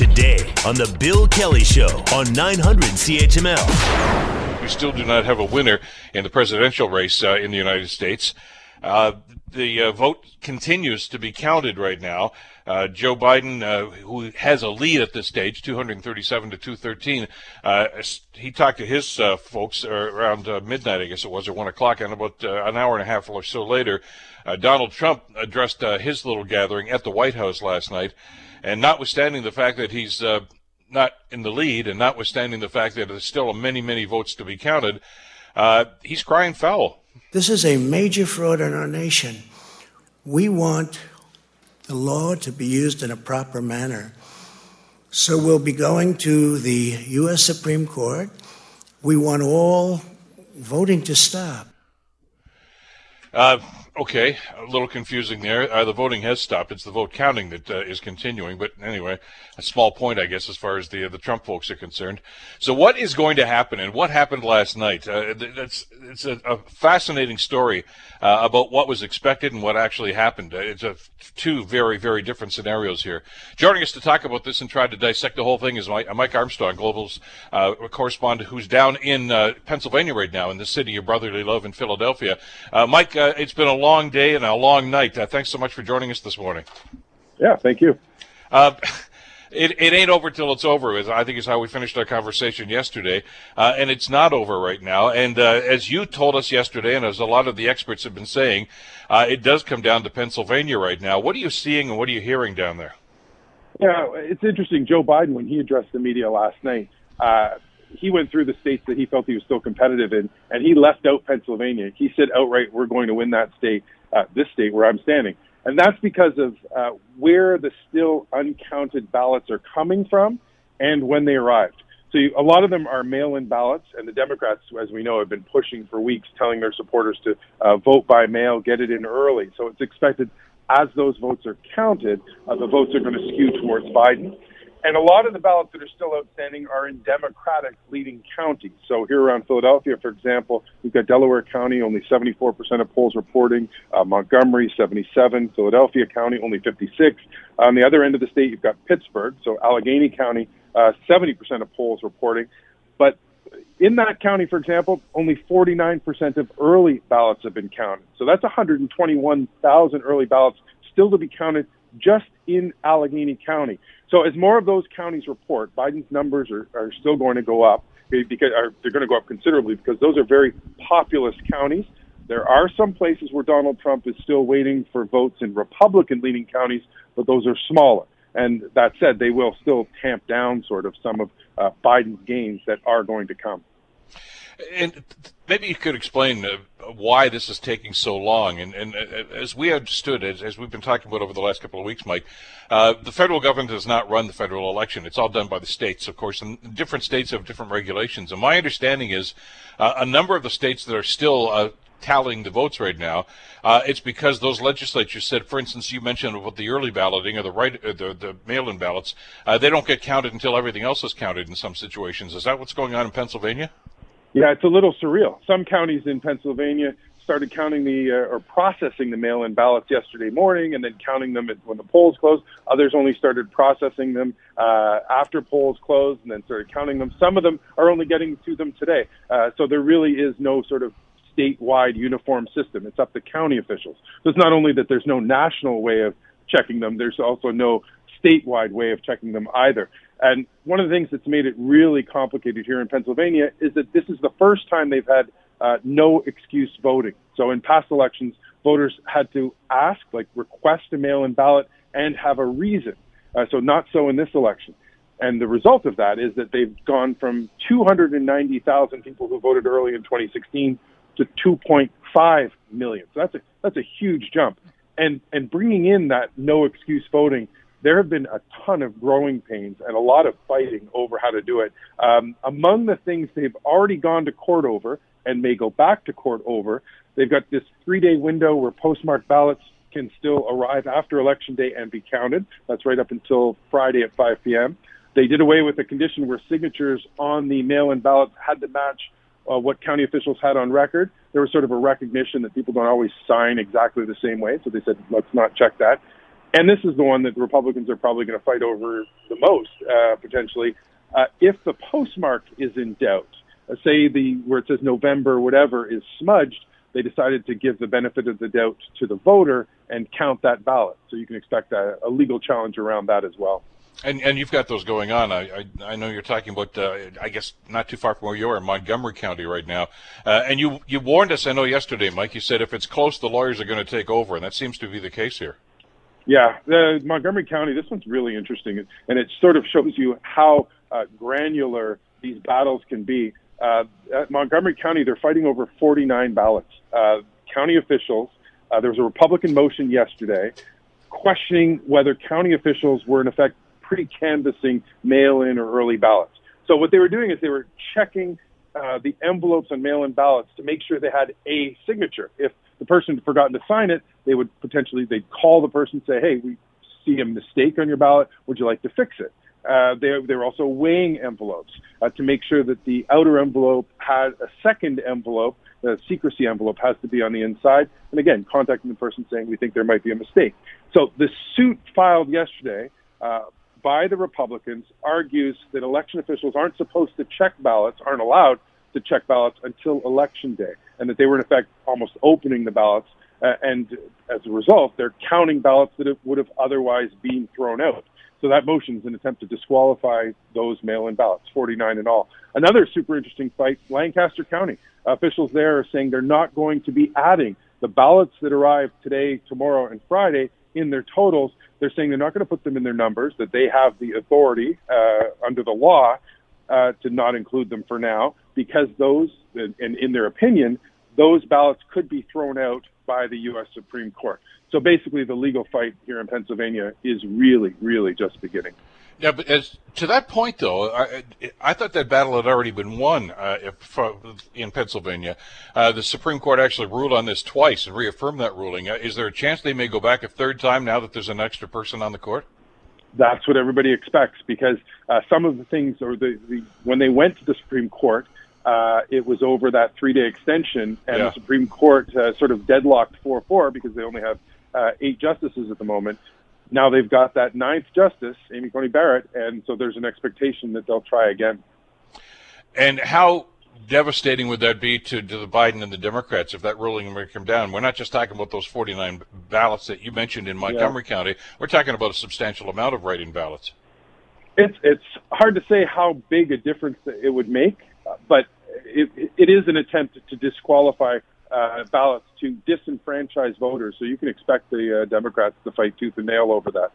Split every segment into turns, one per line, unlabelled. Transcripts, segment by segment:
today on The Bill Kelly Show on 900 CHML.
We still do not have a winner in the presidential race uh, in the United States. Uh, the uh, vote continues to be counted right now. Uh, Joe Biden, uh, who has a lead at this stage, 237 to 213, uh, he talked to his uh, folks around midnight, I guess it was, or 1 o'clock, and about an hour and a half or so later, Donald Trump addressed his little gathering at the White House last night. And notwithstanding the fact that he's not in the lead, and notwithstanding the fact that there's still many, many votes to be counted, he's crying foul.
This is a major fraud in our nation. We want the law to be used in a proper manner. So we'll be going to the U.S. Supreme Court. We want all voting to stop.
Uh, okay, a little confusing there. Uh, the voting has stopped. It's the vote counting that uh, is continuing. But anyway, a small point, I guess, as far as the uh, the Trump folks are concerned. So, what is going to happen, and what happened last night? Uh, that's it's a, a fascinating story uh, about what was expected and what actually happened. It's a, two very very different scenarios here. Joining us to talk about this and try to dissect the whole thing is Mike, Mike Armstrong, Global's correspondent, who's down in Pennsylvania right now in the city of brotherly love in Philadelphia. Mike, it's been a long day and a long night. Uh, thanks so much for joining us this morning.
Yeah, thank you.
Uh, it, it ain't over till it's over. I think is how we finished our conversation yesterday, uh, and it's not over right now. And uh, as you told us yesterday, and as a lot of the experts have been saying, uh, it does come down to Pennsylvania right now. What are you seeing and what are you hearing down there?
Yeah, it's interesting. Joe Biden, when he addressed the media last night, uh, he went through the states that he felt he was still competitive in, and he left out Pennsylvania. He said outright, "We're going to win that state, uh, this state where I'm standing," and that's because of uh, where the still uncounted ballots are coming from and when they arrived. So you, a lot of them are mail-in ballots, and the Democrats, as we know, have been pushing for weeks, telling their supporters to uh, vote by mail, get it in early. So it's expected as those votes are counted, uh, the votes are going to skew towards Biden. And a lot of the ballots that are still outstanding are in Democratic leading counties. So here around Philadelphia, for example, we've got Delaware County, only 74% of polls reporting, uh, Montgomery, 77, Philadelphia County, only 56. On the other end of the state, you've got Pittsburgh, so Allegheny County, uh, 70% of polls reporting. But in that county, for example, only 49% of early ballots have been counted. So that's 121,000 early ballots still to be counted just in Allegheny County. So as more of those counties report, Biden's numbers are, are still going to go up because they're going to go up considerably because those are very populous counties. There are some places where Donald Trump is still waiting for votes in Republican leaning counties, but those are smaller. And that said, they will still tamp down sort of some of uh, Biden's gains that are going to come.
And maybe you could explain uh, why this is taking so long. And, and uh, as we understood, as, as, we've been talking about over the last couple of weeks, Mike, uh, the federal government does not run the federal election. It's all done by the states, of course, and different states have different regulations. And my understanding is uh, a number of the states that are still uh, tallying the votes right now, uh, it's because those legislatures said, for instance, you mentioned about the early balloting or the right, uh, the, the mail-in ballots, uh, they don't get counted until everything else is counted in some situations. Is that what's going on in Pennsylvania?
Yeah, it's a little surreal. Some counties in Pennsylvania started counting the uh, or processing the mail-in ballots yesterday morning, and then counting them when the polls closed. Others only started processing them uh, after polls closed, and then started counting them. Some of them are only getting to them today. Uh, so there really is no sort of statewide uniform system. It's up to county officials. So it's not only that there's no national way of checking them, there's also no statewide way of checking them either. And one of the things that's made it really complicated here in Pennsylvania is that this is the first time they've had uh, no excuse voting. So in past elections, voters had to ask, like request a mail-in ballot and have a reason. Uh, so not so in this election. And the result of that is that they've gone from 290,000 people who voted early in 2016 to 2.5 million. So that's a that's a huge jump. And and bringing in that no excuse voting there have been a ton of growing pains and a lot of fighting over how to do it. Um, among the things they've already gone to court over and may go back to court over, they've got this three day window where postmarked ballots can still arrive after election day and be counted. That's right up until Friday at 5 p.m. They did away with the condition where signatures on the mail in ballots had to match uh, what county officials had on record. There was sort of a recognition that people don't always sign exactly the same way, so they said, let's not check that. And this is the one that the Republicans are probably going to fight over the most, uh, potentially. Uh, if the postmark is in doubt, uh, say the where it says November, whatever, is smudged, they decided to give the benefit of the doubt to the voter and count that ballot. So you can expect a, a legal challenge around that as well.
And and you've got those going on. I I, I know you're talking about. Uh, I guess not too far from where you are in Montgomery County right now. Uh, and you you warned us. I know yesterday, Mike. You said if it's close, the lawyers are going to take over, and that seems to be the case here.
Yeah, the Montgomery County. This one's really interesting, and it sort of shows you how uh, granular these battles can be. Uh, at Montgomery County, they're fighting over 49 ballots. Uh, county officials. Uh, there was a Republican motion yesterday questioning whether county officials were in effect pre-canvassing mail-in or early ballots. So what they were doing is they were checking uh, the envelopes on mail-in ballots to make sure they had a signature. If the person had forgotten to sign it, they would potentially they'd call the person and say, "Hey, we see a mistake on your ballot. Would you like to fix it?" Uh, they they were also weighing envelopes uh, to make sure that the outer envelope had a second envelope. The secrecy envelope has to be on the inside. And again, contacting the person saying we think there might be a mistake. So the suit filed yesterday uh, by the Republicans argues that election officials aren't supposed to check ballots, aren't allowed to check ballots until election day, and that they were in effect almost opening the ballots. Uh, and as a result, they're counting ballots that have, would have otherwise been thrown out. So that motion is an attempt to disqualify those mail-in ballots, 49 in all. Another super interesting fight, Lancaster County. Officials there are saying they're not going to be adding the ballots that arrive today, tomorrow, and Friday in their totals. They're saying they're not going to put them in their numbers, that they have the authority uh, under the law uh, to not include them for now, because those, and in their opinion, those ballots could be thrown out by the U.S. Supreme Court. So basically, the legal fight here in Pennsylvania is really, really just beginning.
Yeah, but as to that point, though, I, I thought that battle had already been won uh, if, in Pennsylvania. Uh, the Supreme Court actually ruled on this twice and reaffirmed that ruling. Uh, is there a chance they may go back a third time now that there's an extra person on the court?
That's what everybody expects because uh, some of the things, or the, the when they went to the Supreme Court, uh, it was over that three-day extension, and yeah. the Supreme Court uh, sort of deadlocked 4-4 because they only have eight justices at the moment now they've got that ninth justice, Amy Coney Barrett, and so there's an expectation that they'll try again.
And how devastating would that be to, to the Biden and the Democrats if that ruling were to come down? We're not just talking about those 49 ballots that you mentioned in Montgomery yeah. County. We're talking about a substantial amount of write-in ballots.
It's it's hard to say how big a difference it would make, but it, it is an attempt to disqualify uh, ballots to disenfranchise voters. So you can expect the uh, Democrats to fight tooth and nail over that.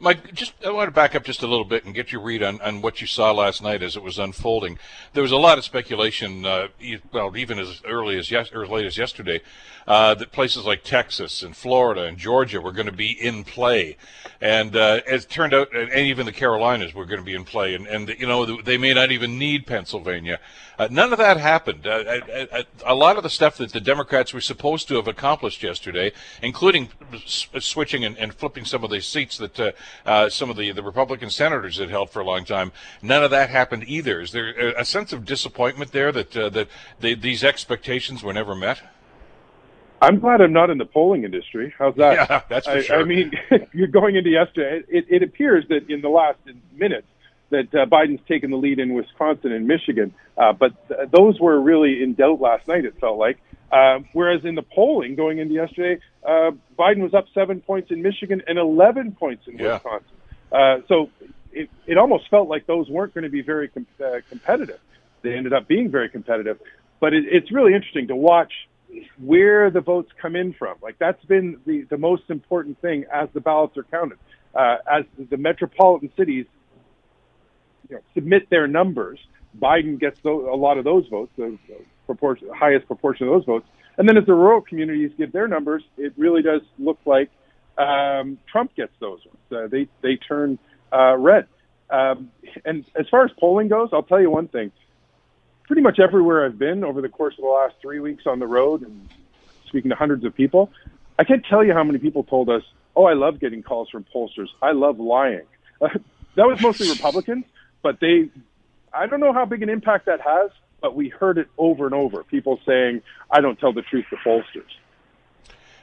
Mike, just I want to back up just a little bit and get your read on, on what you saw last night as it was unfolding. There was a lot of speculation, uh, well, even as early as yes, or as late as yesterday, uh, that places like Texas and Florida and Georgia were going to be in play, and uh, as it turned out, and even the Carolinas were going to be in play, and, and you know they may not even need Pennsylvania. Uh, none of that happened. Uh, uh, a lot of the stuff that the Democrats were supposed to have accomplished yesterday, including s- switching and, and, flipping some of the seats that uh, uh, some of the, the Republican senators had held for a long time, none of that happened either. Is there a, sense of disappointment there that that they, these expectations were never met?
I'm glad I'm not in the polling industry. How's that?
Yeah, that's for
I,
sure.
I mean, you're going into yesterday. It, it appears that in the last minutes that uh, Biden's taken the lead in Wisconsin and Michigan. Uh, but th- those were really in doubt last night, it felt like. Uh, whereas in the polling going into yesterday, uh, Biden was up seven points in Michigan and 11 points in yeah. Wisconsin. Uh, so it, it almost felt like those weren't going to be very com- uh, competitive. They ended up being very competitive. But it, it's really interesting to watch where the votes come in from. Like that's been the, the most important thing as the ballots are counted. Uh, as the metropolitan cities you know, submit their numbers, Biden gets a lot of those votes, proportion, highest proportion of those votes. And then as the rural communities give their numbers, it really does look like um, Trump gets those ones. Uh, they they turn uh, red. Um, and as far as polling goes, I'll tell you one thing. Pretty much everywhere I've been over the course of the last three weeks on the road and speaking to hundreds of people, I can't tell you how many people told us, "Oh, I love getting calls from pollsters. I love lying." That was mostly Republicans, but they, I don't know how big an impact that has, but we heard it over and over. People saying, I don't tell the truth to pollsters.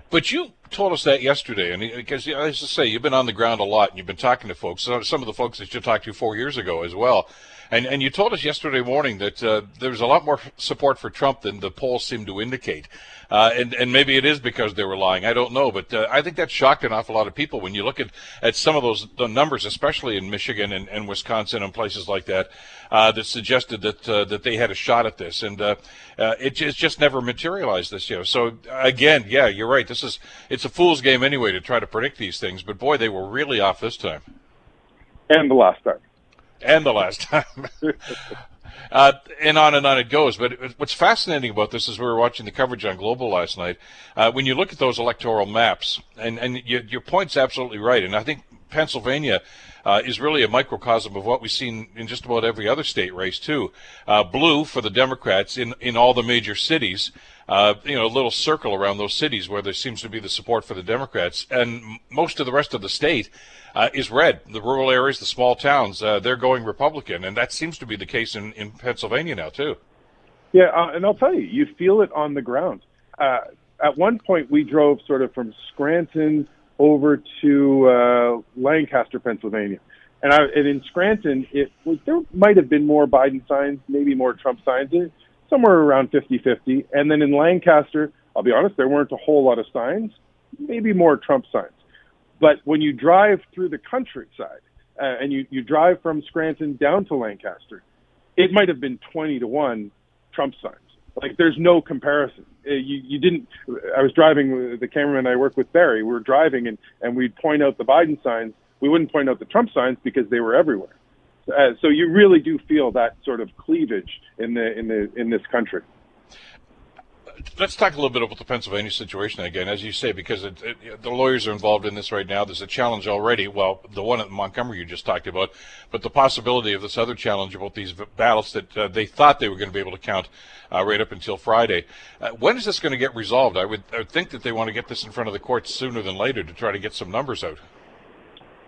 But you told us that yesterday, and uh, because know, as I say, you've been on the ground a lot, and you've been talking to folks. Some of the folks that you talked to four years ago as well. And and you told us yesterday morning that uh, there's a lot more support for Trump than the polls seem to indicate. Uh, and and maybe it is because they were lying. I don't know, but uh, I think that shocked an awful lot of people when you look at, at some of those numbers, especially in Michigan and, and Wisconsin and places like that, uh, that suggested that uh, that they had a shot at this, and uh, it just, just never materialized this year. So again, yeah, you're right. This is it's a fool's game anyway to try to predict these things, but boy, they were really off this time.
And the last time
and the last time. uh, and on and on it goes. But what's fascinating about this is we were watching the coverage on Global last night. Uh, when you look at those electoral maps, and, and you, your point's absolutely right. And I think Pennsylvania uh, is really a microcosm of what we've seen in just about every other state race, too. Uh, blue for the Democrats in, in all the major cities. Uh, you know, a little circle around those cities where there seems to be the support for the Democrats, and most of the rest of the state uh, is red. The rural areas, the small towns, uh, they're going Republican, and that seems to be the case in, in Pennsylvania now too.
Yeah, uh, and I'll tell you, you feel it on the ground. At one point, we drove sort of from Scranton over to uh, Lancaster, Pennsylvania. And, I, and in Scranton, it was there might have been more Biden signs, maybe more Trump signs, somewhere around 50-50. And then in Lancaster, I'll be honest, there weren't a whole lot of signs, maybe more Trump signs. But when you drive through the countryside uh, and you, you drive from Scranton down to Lancaster, it might have been 20 to 1 Trump signs. Like there's no comparison. Uh, you, you didn't, I was driving, with the cameraman I work with, Barry, we were driving and, and we'd point out the Biden signs. We wouldn't point out the Trump signs because they were everywhere. Uh, so you really do feel that sort of cleavage in the in the in this country
let's talk a little bit about the Pennsylvania situation again, as you say, because it, it, the lawyers are involved in this right now. There's a challenge already. Well, the one at Montgomery you just talked about, but the possibility of this other challenge about these ballots that uh, they thought they were going to be able to count uh, right up until Friday. Uh, when is this going to get resolved? I would, I would think that they want to get this in front of the courts sooner than later to try to get some numbers out.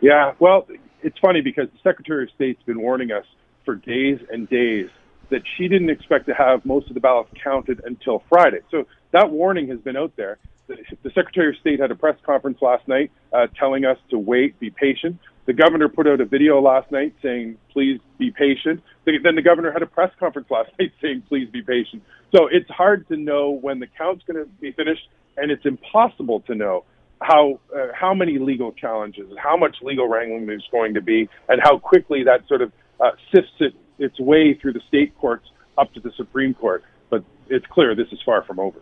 Yeah, well, it's funny because the Secretary of State's been warning us for days and days that she didn't expect to have most of the ballots counted until Friday. So that warning has been out there. The Secretary of State had a press conference last night uh, telling us to wait, be patient. The governor put out a video last night saying, please be patient. Then the governor had a press conference last night saying, please be patient. So it's hard to know when the count's going to be finished, and it's impossible to know how uh, how many legal challenges, how much legal wrangling there's going to be, and how quickly that sort of uh, sifts it its way through the state courts up to the Supreme Court. But it's clear this is far from over.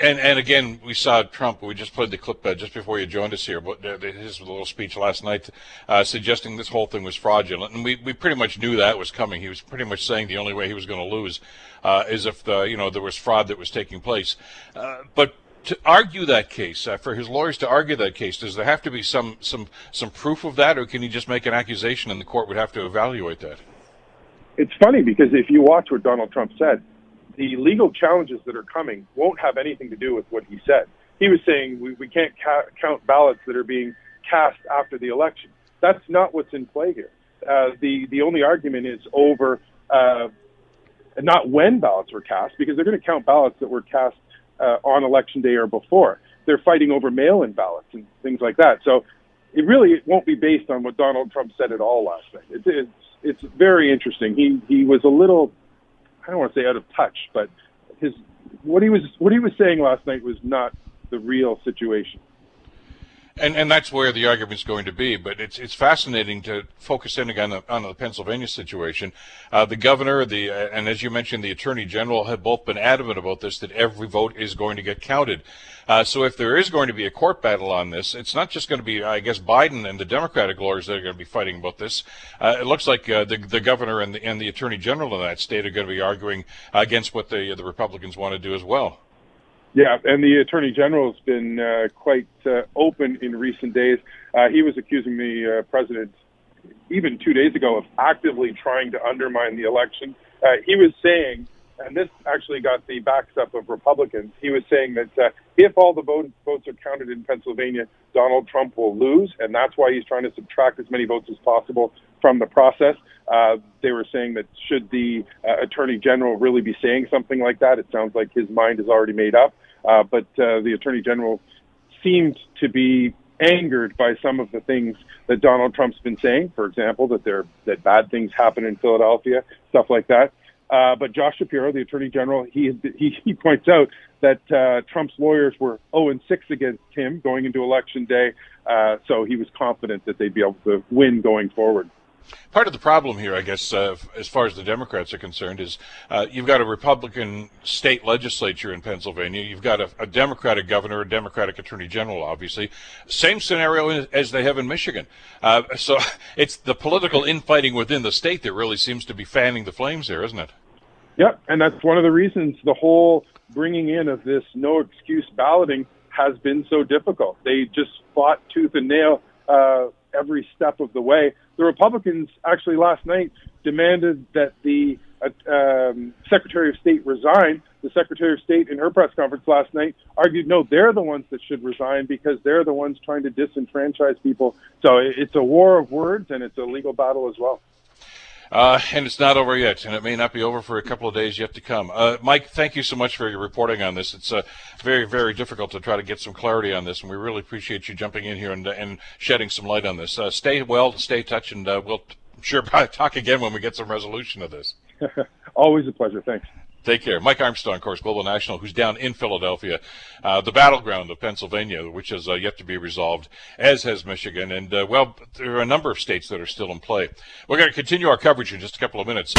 And and again, we saw Trump. We just played the clip uh, just before you joined us here, but uh, his little speech last night, uh, suggesting this whole thing was fraudulent, and we, we pretty much knew that was coming. He was pretty much saying the only way he was going to lose uh, is if the you know there was fraud that was taking place. Uh, but to argue that case, for his lawyers to argue that case, does there have to be some some some proof of that, or can he just make an accusation and the court would have to evaluate that?
It's funny because if you watch what Donald Trump said, the legal challenges that are coming won't have anything to do with what he said. He was saying we, we can't ca- count ballots that are being cast after the election. That's not what's in play here. Uh, the the only argument is over uh, not when ballots were cast because they're going to count ballots that were cast uh, on election day or before. They're fighting over mail-in ballots and things like that. So it really won't be based on what Donald Trump said at all last night. It, it's it's very interesting. He he was a little I don't want to say out of touch, but his what he was what he was saying last night was not the real situation.
And and that's where the argument's going to be. But it's it's fascinating to focus in again on the Pennsylvania situation. Uh, the governor, the uh, and as you mentioned, the attorney general have both been adamant about this that every vote is going to get counted. Uh, so if there is going to be a court battle on this, it's not just going to be, I guess, Biden and the Democratic lawyers that are going to be fighting about this. Uh, it looks like uh, the the governor and the and the attorney general in that state are going to be arguing against what the the Republicans want to do as well.
Yeah, and the attorney general has been uh, quite uh, open in recent days. Uh, he was accusing the uh, president even two days ago of actively trying to undermine the election. Uh, he was saying, and this actually got the backs up of Republicans. He was saying that uh, if all the vote, votes are counted in Pennsylvania, Donald Trump will lose, and that's why he's trying to subtract as many votes as possible from the process. Uh, they were saying that should the uh, attorney general really be saying something like that, it sounds like his mind is already made up. Uh, but uh, the attorney general seemed to be angered by some of the things that Donald Trump's been saying. For example, that there that bad things happen in Philadelphia, stuff like that. Uh, but Josh Shapiro, the Attorney General, he he, he points out that uh, Trump's lawyers were 0 and 6 against him going into Election Day, uh, so he was confident that they'd be able to win going forward.
Part of the problem here, I guess, uh, as far as the Democrats are concerned, is uh, you've got a Republican state legislature in Pennsylvania. You've got a, a, Democratic governor, a Democratic attorney general, obviously. Same scenario as they have in Michigan. Uh, so it's the political infighting within the state that really seems to be fanning the flames there, isn't it?
Yep, and that's one of the reasons the whole bringing in of this no excuse balloting has been so difficult. They just fought tooth and nail uh, every step of the way. The Republicans actually last night demanded that the uh, um, Secretary of State resign. The Secretary of State in her press conference last night argued no, they're the ones that should resign because they're the ones trying to disenfranchise people. So it's a war of words and it's a legal battle as well.
Uh, and it's not over yet, and it may not be over for a couple of days yet to come. Uh, Mike, thank you so much for your reporting on this. It's uh, very, very difficult to try to get some clarity on this, and we really appreciate you jumping in here and, and shedding some light on this. Uh, stay well, stay touch, and uh, we'll I'm sure talk again when we get some resolution of this.
Always a pleasure. Thanks.
Take care. Mike Armstrong, of course, Global National, who's down in Philadelphia, uh, the battleground of Pennsylvania, which has uh, yet to be resolved, as has Michigan. And, uh, well, there are a number of states that are still in play. We're going to continue our coverage in just a couple of minutes.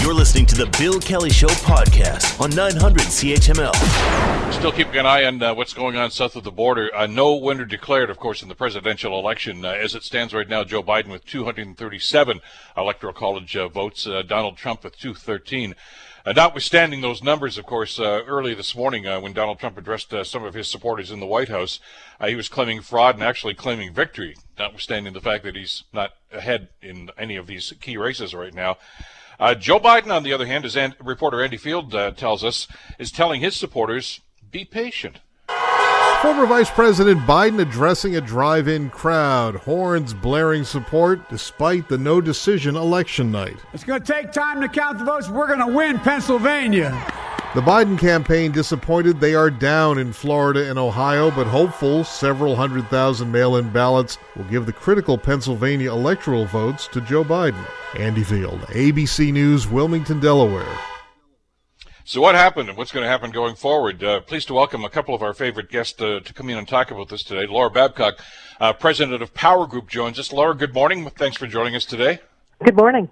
You're listening to the Bill Kelly Show podcast on 900 CHML.
Still keeping an eye on uh, what's going on south of the border. Uh, no winner declared, of course, in the presidential election. Uh, as it stands right now, Joe Biden with 237 electoral college votes, Donald Trump with 213. Uh, notwithstanding those numbers, of course, uh, early this morning uh, when Donald Trump addressed uh, some of his supporters in the White House, uh, he was claiming fraud and actually claiming victory, notwithstanding the fact that he's not ahead in any of these key races right now. Uh, Joe Biden, on the other hand, as An- reporter Andy Field tells us, is telling his supporters, be patient.
Former Vice President Biden addressing a drive in crowd, horns blaring support despite the no decision election night.
It's going to take time to count the votes. We're going to win Pennsylvania.
The Biden campaign disappointed they are down in Florida and Ohio, but hopeful several hundred thousand mail in ballots will give the critical Pennsylvania electoral votes to Joe Biden. Andy Field, ABC News, Wilmington, Delaware.
So, what happened and what's going to happen going forward? Uh, pleased to welcome a couple of our favorite guests uh, to come in and talk about this today. Laura Babcock, uh, president of Power Group, joins us. Laura, good morning. Thanks for joining us today.
Good morning.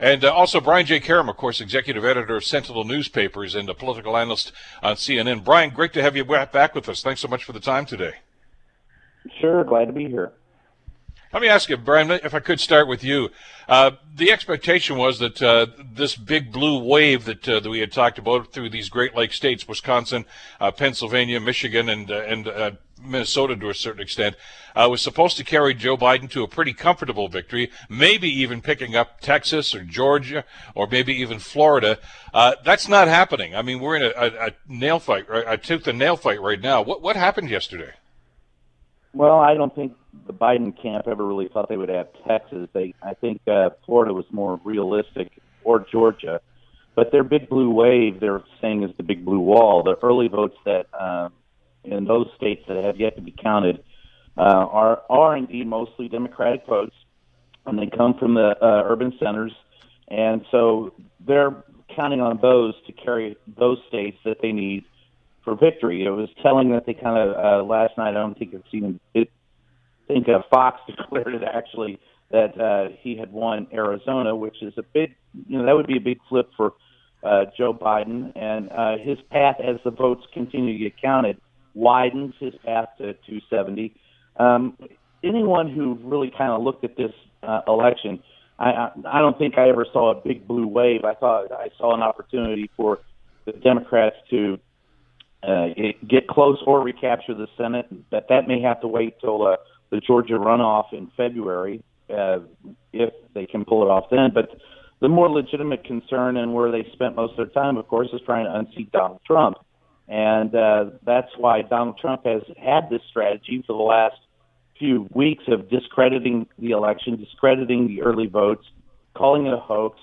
And uh, also Brian J. Karem, of course, executive editor of Sentinel Newspapers and a political analyst on CNN. Brian, great to have you back with us. Thanks so much for the time today.
Sure, glad to be here.
Let me ask you, Brian, if I could start with you. Uh, the expectation was that uh, this big blue wave that, uh, that we had talked about through these Great Lakes states, Wisconsin, uh, Pennsylvania, Michigan, and, uh, and uh, Minnesota to a certain extent, was supposed to carry Joe Biden to a pretty comfortable victory, maybe even picking up Texas or Georgia or maybe even Florida. that's not happening. I mean, we're in a, a, a nail fight, a tooth and nail fight right now. What, what happened yesterday?
Well, I don't think the Biden camp ever really thought they would have Texas. They, I think uh, Florida was more realistic, or Georgia. But their big blue wave, they're saying, is the big blue wall. The early votes that uh, in those states that have yet to be counted uh, are are indeed mostly Democratic votes, and they come from the uh, urban centers, and so they're counting on those to carry those states that they need for victory. It was telling that they kind of uh, last night. I don't think I've seen it think uh, Fox declared it actually that uh, he had won Arizona, which is a big, you know, that would be a big flip for uh, Joe Biden. And uh, his path, as the votes continue to get counted, widens his path to 270. Um, anyone who really kind of looked at this uh, election, I, I, I don't think I ever saw a big blue wave. I thought I saw an opportunity for the Democrats to uh, get close or recapture the Senate. But that may have to wait till uh, the Georgia runoff in February, uh, if they can pull it off then. But the more legitimate concern and where they spent most of their time, of course, is trying to unseat Donald Trump. And uh, that's why Donald Trump has had this strategy for the last few weeks of discrediting the election, discrediting the early votes, calling it a hoax,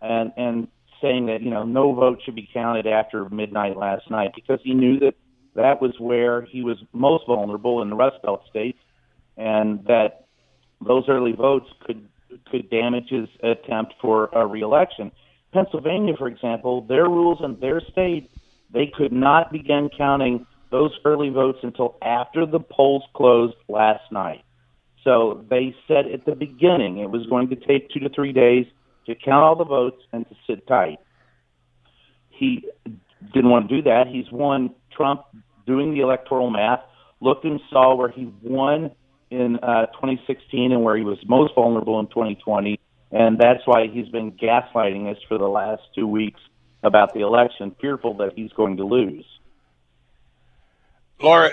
and, and saying that, you know, no vote should be counted after midnight last night because he knew that that was where he was most vulnerable in the Rust Belt states, and that those early votes could could damage his attempt for a reelection. Pennsylvania, for example, their rules in their state, they could not begin counting those early votes until after the polls closed last night. So they said at the beginning it was going to take two to three days to count all the votes and to sit tight. He didn't want to do that. He's won Trump doing the electoral math, looked and saw where he won in uh, 2016 and where he was most vulnerable in 2020. And that's why he's been gaslighting us for the last two weeks about the election, fearful that he's going to lose.
Laura,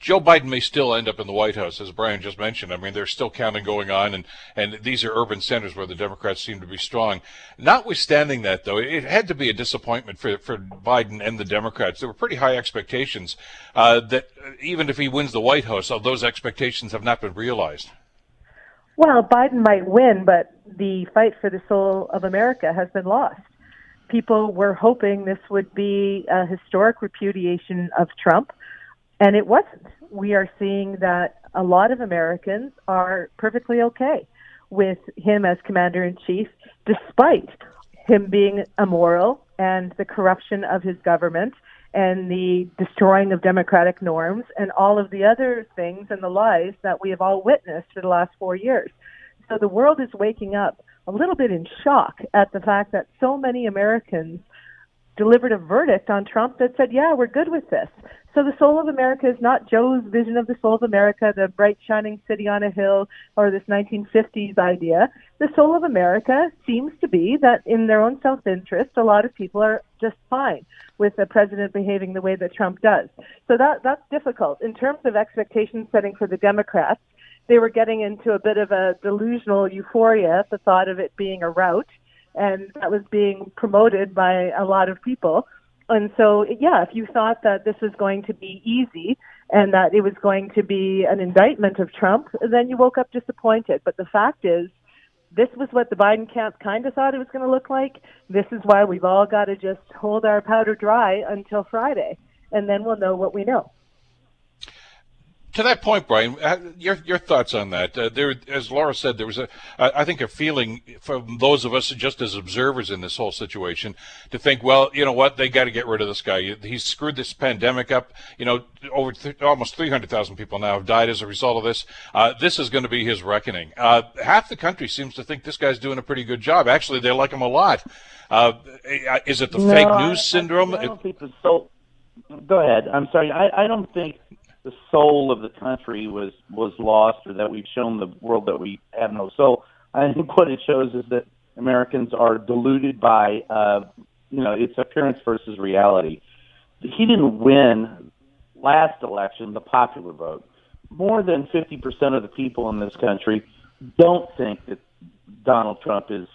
Joe Biden may still end up in the White House, as Brian just mentioned. I mean, there's still counting going on, and, and these are urban centers where the Democrats seem to be strong. Notwithstanding that, though, it had to be a disappointment for, for Biden and the Democrats. There were pretty high expectations uh, that even if he wins the White House, those expectations have not been realized.
Well, Biden might win, but the fight for the soul of America has been lost. People were hoping this would be a historic repudiation of Trump and it wasn't. We are seeing that a lot of Americans are perfectly okay with him as commander in chief, despite him being immoral and the corruption of his government and the destroying of democratic norms and all of the other things and the lies that we have all witnessed for the last four years. So the world is waking up a little bit in shock at the fact that so many Americans delivered a verdict on Trump that said, yeah, we're good with this. So the soul of America is not Joe's vision of the soul of America, the bright shining city on a hill, or this 1950s idea. The soul of America seems to be that in their own self-interest, a lot of people are just fine with the president behaving the way that Trump does. So that that's difficult in terms of expectation setting for the Democrats. They were getting into a bit of a delusional euphoria at the thought of it being a rout, and that was being promoted by a lot of people and so, yeah, if you thought that this was going to be easy and that it was going to be an indictment of Trump, then you woke up disappointed. But the fact is, this was what the Biden camp kind of thought it was going to look like. This is why we've all got to just hold our powder dry until Friday, and then we'll know what we know
to that point, Brian, uh, your your thoughts on that? Uh, there, as Laura said, there was a, I think, a feeling from those of us just as observers in this whole situation to think, well, you know what, they got to get rid of this guy. He's screwed this pandemic up. You know, over th- almost 300,000 people now have died as a result of this. Uh, this is going to be his reckoning. Uh, half the country seems to think this guy's doing a pretty good job. Actually, they like him a lot. Uh, is it the
no,
fake news I, syndrome?
I, don't think so. Go ahead. I'm sorry. I, I don't think the soul of the country was was lost, or that we've shown the world that we have no soul. I think what it shows is that Americans are deluded by uh, you know its appearance versus reality. He didn't win last election the popular vote. More than 50% of the people in this country don't think that Donald Trump is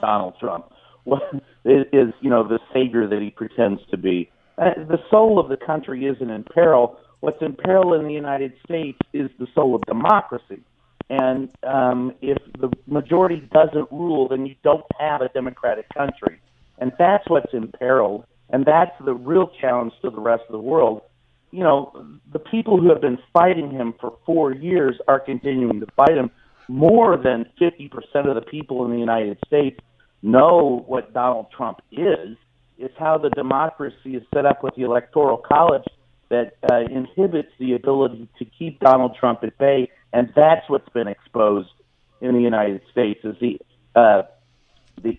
Donald Trump. What is you know the savior that he pretends to be? Uh, the soul of the country isn't in peril what's in peril in the United States is the soul of democracy. And um, if the majority doesn't rule, then you don't have a democratic country. And that's what's imperiled. And that's the real challenge to the rest of the world. You know, the people who have been fighting him for four years are continuing to fight him. More than 50% of the people in the United States know what Donald Trump is. It's how the democracy is set up with the Electoral College that uh, inhibits the ability to keep Donald Trump at bay, and that's what's been exposed in the United States is the uh, the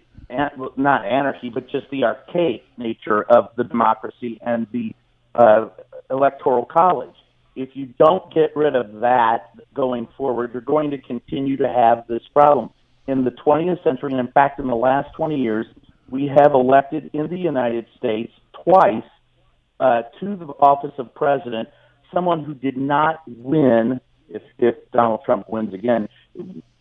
not anarchy, but just the archaic nature of the democracy and the uh, electoral college. If you don't get rid of that going forward, you're going to continue to have this problem. In the 20th century, and in fact, in the last 20 years, we have elected in the United States twice uh, to the office of president someone who did not win, if, if Donald Trump wins again,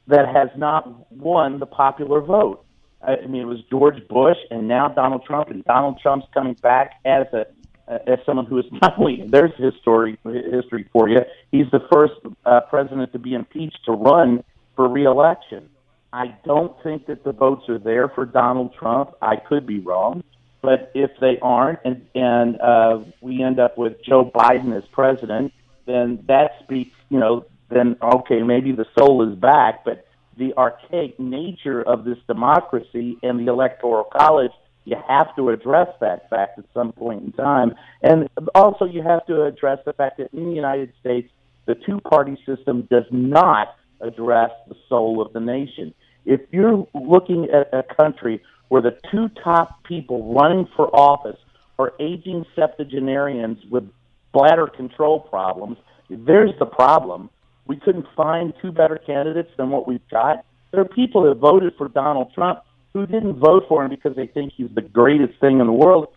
that has not won the popular vote. I mean, it was George Bush and now Donald Trump, and Donald Trump's coming back as a as someone who is not only there's history history for you. He's the first uh, president to be impeached to run for reelection. I don't think that the votes are there for Donald Trump. I could be wrong, But if they aren't, and and uh, we end up with Joe Biden as president, then that speaks, you know, then okay, maybe the soul is back, but the archaic nature of this democracy and the electoral college, you have to address that fact at some point in time. And also, you have to address the fact that in the United States, the two party system does not address the soul of the nation. If you're looking at a country where the two top people running for office are aging septuagenarians with bladder control problems, there's the problem. We couldn't find two better candidates than what we've got. There are people that voted for Donald Trump who didn't vote for him because they think he's the greatest thing in the world.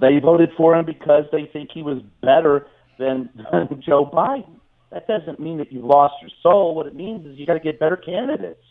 They voted for him because they think he was better than, than Joe Biden. That doesn't mean that you've lost your soul. What it means is you got to get better candidates.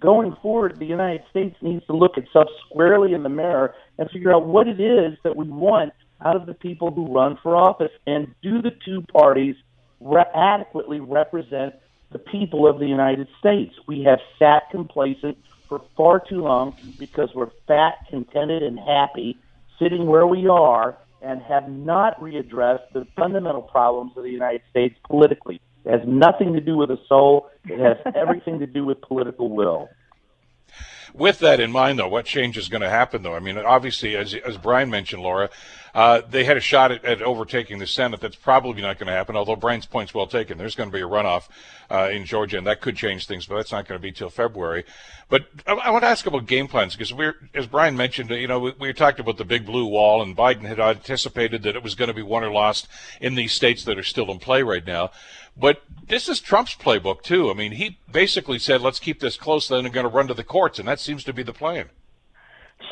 Going forward, the United States needs to look itself squarely in the mirror and figure out what it is that we want out of the people who run for office and do the two parties re- adequately represent the people of the United States. We have sat complacent for far too long because we're fat, contented, and happy sitting where we are and have not readdressed the fundamental problems of the United States politically. It has nothing to do with the soul. It has everything to do with political will.
With that in mind, though, what change is going to happen, though? I mean, obviously, as, as Brian mentioned, Laura, uh, they had a shot at, at, overtaking the Senate. That's probably not going to happen, although Brian's point's well taken. There's going to be a runoff uh, in Georgia, and that could change things, but that's not going to be till February. But I, I, want to ask about game plans because we're, as Brian mentioned, you know, we, we talked about the big blue wall, and Biden had anticipated that it was going to be won or lost in these states that are still in play right now. But this is Trump's playbook too. I mean, he basically said, "Let's keep this close." Then they're going to run to the courts, and that seems to be the plan.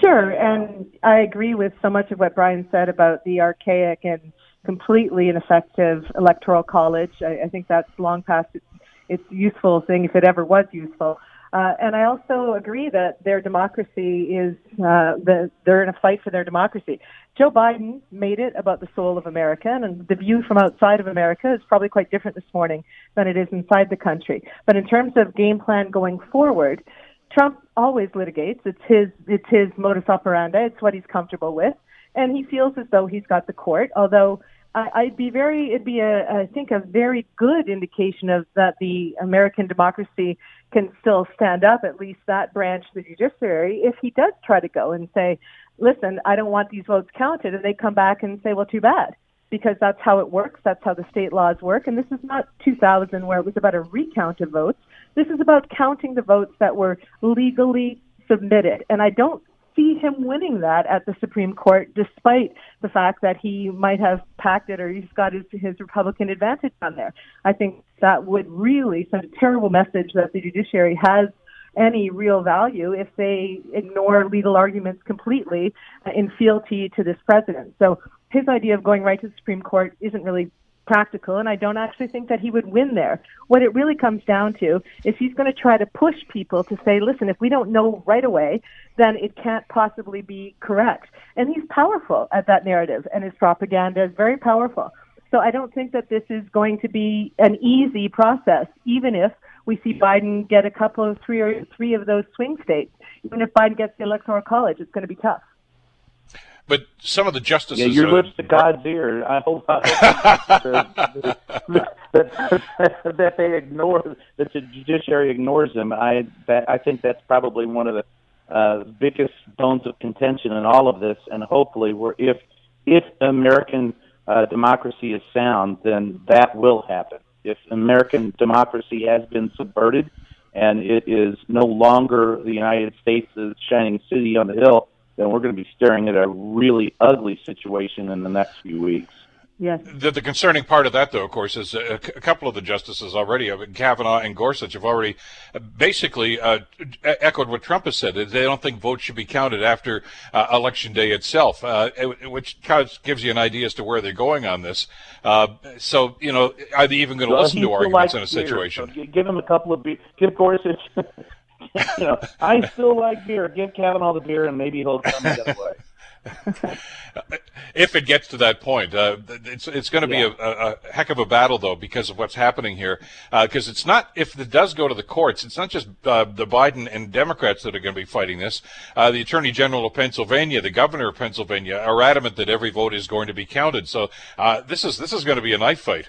Sure, and I agree with so much of what Brian said about the archaic and completely ineffective electoral college. I, I think that's long past its, its useful thing, if it ever was useful. Uh, and I also agree that their democracy is uh, the, they're in a fight for their democracy. Joe Biden made it about the soul of America, and the view from outside of America is probably quite different this morning than it is inside the country. But in terms of game plan going forward, Trump always litigates. It's his it's his modus operandi. It's what he's comfortable with, and he feels as though he's got the court. Although I, I'd be very, it'd be a, I think, a very good indication of that the American democracy can still stand up, at least that branch, the judiciary, if he does try to go and say, listen, I don't want these votes counted, and they come back and say, well, too bad, because that's how it works, that's how the state laws work, and this is not 2000 where it was about a recount of votes. This is about counting the votes that were legally submitted, and I don't see him winning that at the Supreme Court, despite the fact that he might have packed it or he's got his, his Republican advantage on there. I think that would really send a terrible message that the judiciary has any real value if they ignore legal arguments completely uh, in fealty to this president. So his idea of going right to the Supreme Court isn't really practical, and I don't actually think that he would win there. What it really comes down to is he's going to try to push people to say, listen, if we don't know right away, then it can't possibly be correct. And he's powerful at that narrative, and his propaganda is very powerful. So I don't think that this is going to be an easy process, even if we see Biden get a couple of three or three of those swing states. Even if Biden gets the electoral college, it's going to be tough.
But some of the justices.
Yeah, your lips to God's ear. I hope, I hope that, that they ignore that the judiciary ignores them. I that, I think that's probably one of the uh, biggest bones of contention in all of this. And hopefully, we're if if American uh, democracy is sound, then that will happen. If American democracy has been subverted and it is no longer the United States' shining city on the hill then we're going to be staring at a really ugly situation in the next few weeks.
Yes.
The, the concerning part of that, though, of course, is a, a couple of the justices already, uh, Kavanaugh and Gorsuch, have already uh, basically uh, echoed what Trump has said. They don't think votes should be counted after uh, election day itself, uh, which kind of gives you an idea as to where they're going on this. Uh, so, you know, are they even going to well, listen to arguments in a situation?
So give him a couple of be- give Gorsuch you know, I still like beer. Give Kavanaugh the beer, and maybe he'll come the other way.
if it gets to that point, uh, it's it's going to yeah. be a, a, heck of a battle though because of what's happening here. Because uh, it's not if it does go to the courts, it's not just uh, the Biden and Democrats that are going to be fighting this. Uh, the Attorney General of Pennsylvania, the Governor of Pennsylvania, are adamant that every vote is going to be counted. So uh, this is this is going to be a knife fight.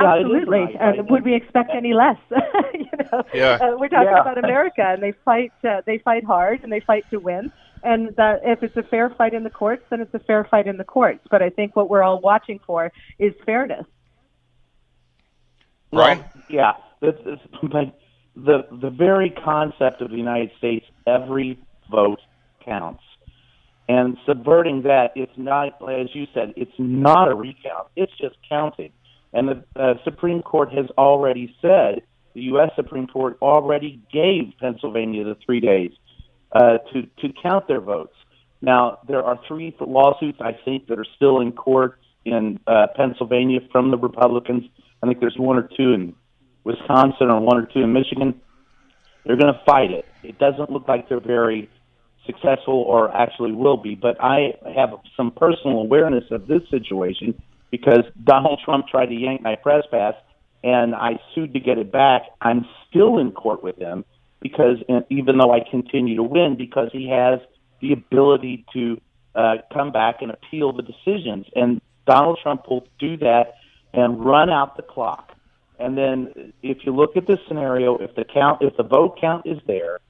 Yeah, Absolutely. And would we expect any less? you know,
yeah.
Uh, we're talking
yeah.
about America, and they fight. Uh, they fight hard, and they fight to win. And that if it's a fair fight in the courts, then it's a fair fight in the courts. But I think what we're all watching for is fairness.
Right.
Well, yeah. It's, but the the very concept of the United States, every vote counts. And subverting that, it's not, as you said, it's not a recount. It's just counting. And the uh, Supreme Court has already said, the U.S. Supreme Court already gave Pennsylvania the three days uh, to, to count their votes. Now, there are three lawsuits, I think, that are still in court in uh, Pennsylvania from the Republicans. I think there's one or two in Wisconsin or one or two in Michigan. They're going to fight it. It doesn't look like they're very successful or actually will be, but I have some personal awareness of this situation because Donald Trump tried to yank my press pass and I sued to get it back. I'm still in court with him because even though I continue to win, because he has the ability to uh, come back and appeal the decisions. And Donald Trump will do that and run out the clock. And then if you look at this scenario, if the count, if the vote count is there,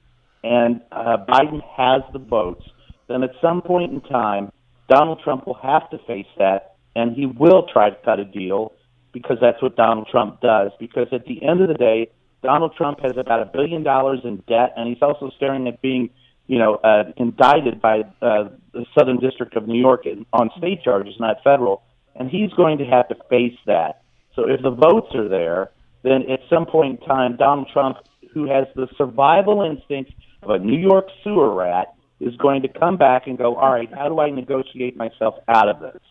and uh, Biden has the votes, then at some point in time, Donald Trump will have to face that and he will try to cut a deal because that's what Donald Trump does. Because at the end of the day, Donald Trump has about a billion dollars in debt, and he's also staring at being, you know, uh, indicted by uh, the Southern District of New York on state charges, not federal, and he's going to have to face that. So if the votes are there, then at some point in time, Donald Trump, who has the survival instincts of a New York sewer rat, is going to come back and go, all right, how do I negotiate myself out of this?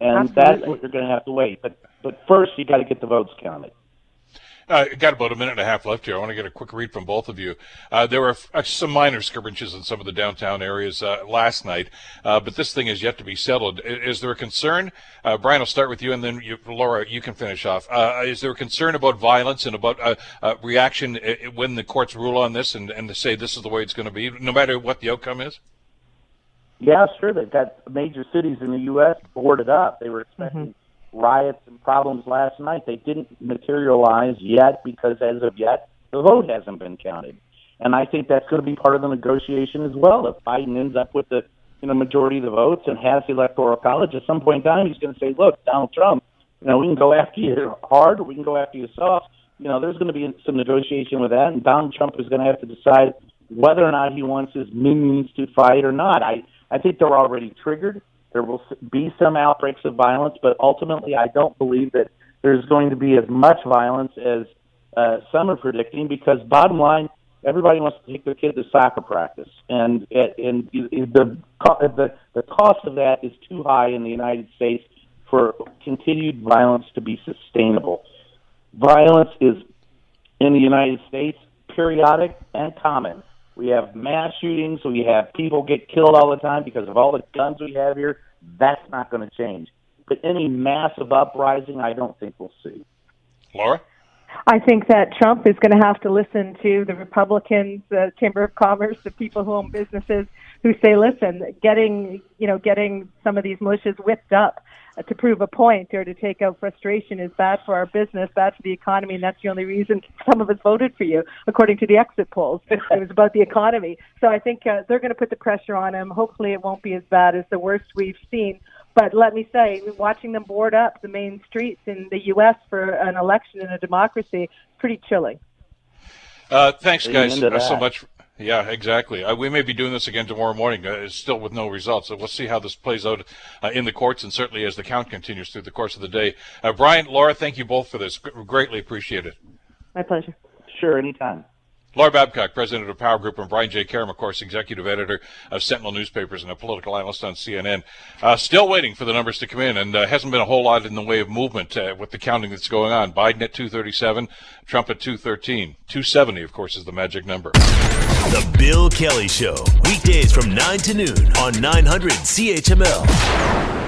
And Absolutely. that's what you're going to have to wait. But but first, you got to get the votes counted.
Uh, got about a minute and a half left here. I want to get a quick read from both of you. Uh, there were uh, some minor skirmishes in some of the downtown areas uh, last night, uh, but this thing is yet to be settled. Is, is there a concern? Uh, Brian, I'll start with you, and then you, Laura, you can finish off. is there a concern about violence and about reaction when the courts rule on this and, and to say this is the way it's going to be, no matter what the outcome is?
Yeah, sure. They've got major cities in the U.S. boarded up. They were expecting mm-hmm. riots and problems last night. They didn't materialize yet because, as of yet, the vote hasn't been counted. And I think that's going to be part of the negotiation as well. If Biden ends up with the you know majority of the votes and has the electoral college, at some point in time, he's going to say, "Look, Donald Trump, you know, we can go after you hard, or we can go after you soft." You know, there's going to be some negotiation with that, and Donald Trump is going to have to decide whether or not he wants his minions to fight or not. I I think they're already triggered. There will be some outbreaks of violence, but ultimately, I don't believe that there's going to be as much violence as uh, some are predicting. Because bottom line, everybody wants to take their kid to soccer practice, and and the the the cost of that is too high in the United States for continued violence to be sustainable. Violence is in the United States periodic and common. We have mass shootings. We have people get killed all the time because of all the guns we have here. That's not going to change. But any massive uprising, I don't think we'll see.
Laura?
I think that Trump is going to have to listen to the Republicans, the Chamber of Commerce, the people who own businesses who say, listen, getting, you know, getting some of these militias whipped up to prove a point or to take out frustration is bad for our business, bad for the economy, and that's the only reason some of us voted for you, according to the exit polls. it was about the economy. So I think uh, they're going to put the pressure on him. Hopefully, it won't be as bad as the worst we've seen. But let me say, watching them board up the main streets in the U.S. for an election in a democracy, pretty chilling.
Uh, thanks, guys, uh, so much. Yeah, exactly. Uh, we may be doing this again tomorrow morning, uh, still with no results. So we'll see how this plays out uh, in the courts and certainly as the count continues through the course of the day. Uh, Brian, Laura, thank you both for this. G- greatly appreciate it.
My pleasure.
Sure, anytime.
Laura Babcock, president of Power Group, and Brian J. Karem, of course, executive editor of Sentinel Newspapers and a political analyst on CNN. Uh, still waiting for the numbers to come in, and uh, hasn't been a whole lot in the way of movement uh, with the counting that's going on. Biden at 237, Trump at 213. 270, of course, is the magic number.
The Bill Kelly Show, weekdays from 9 to noon on 900 CHML.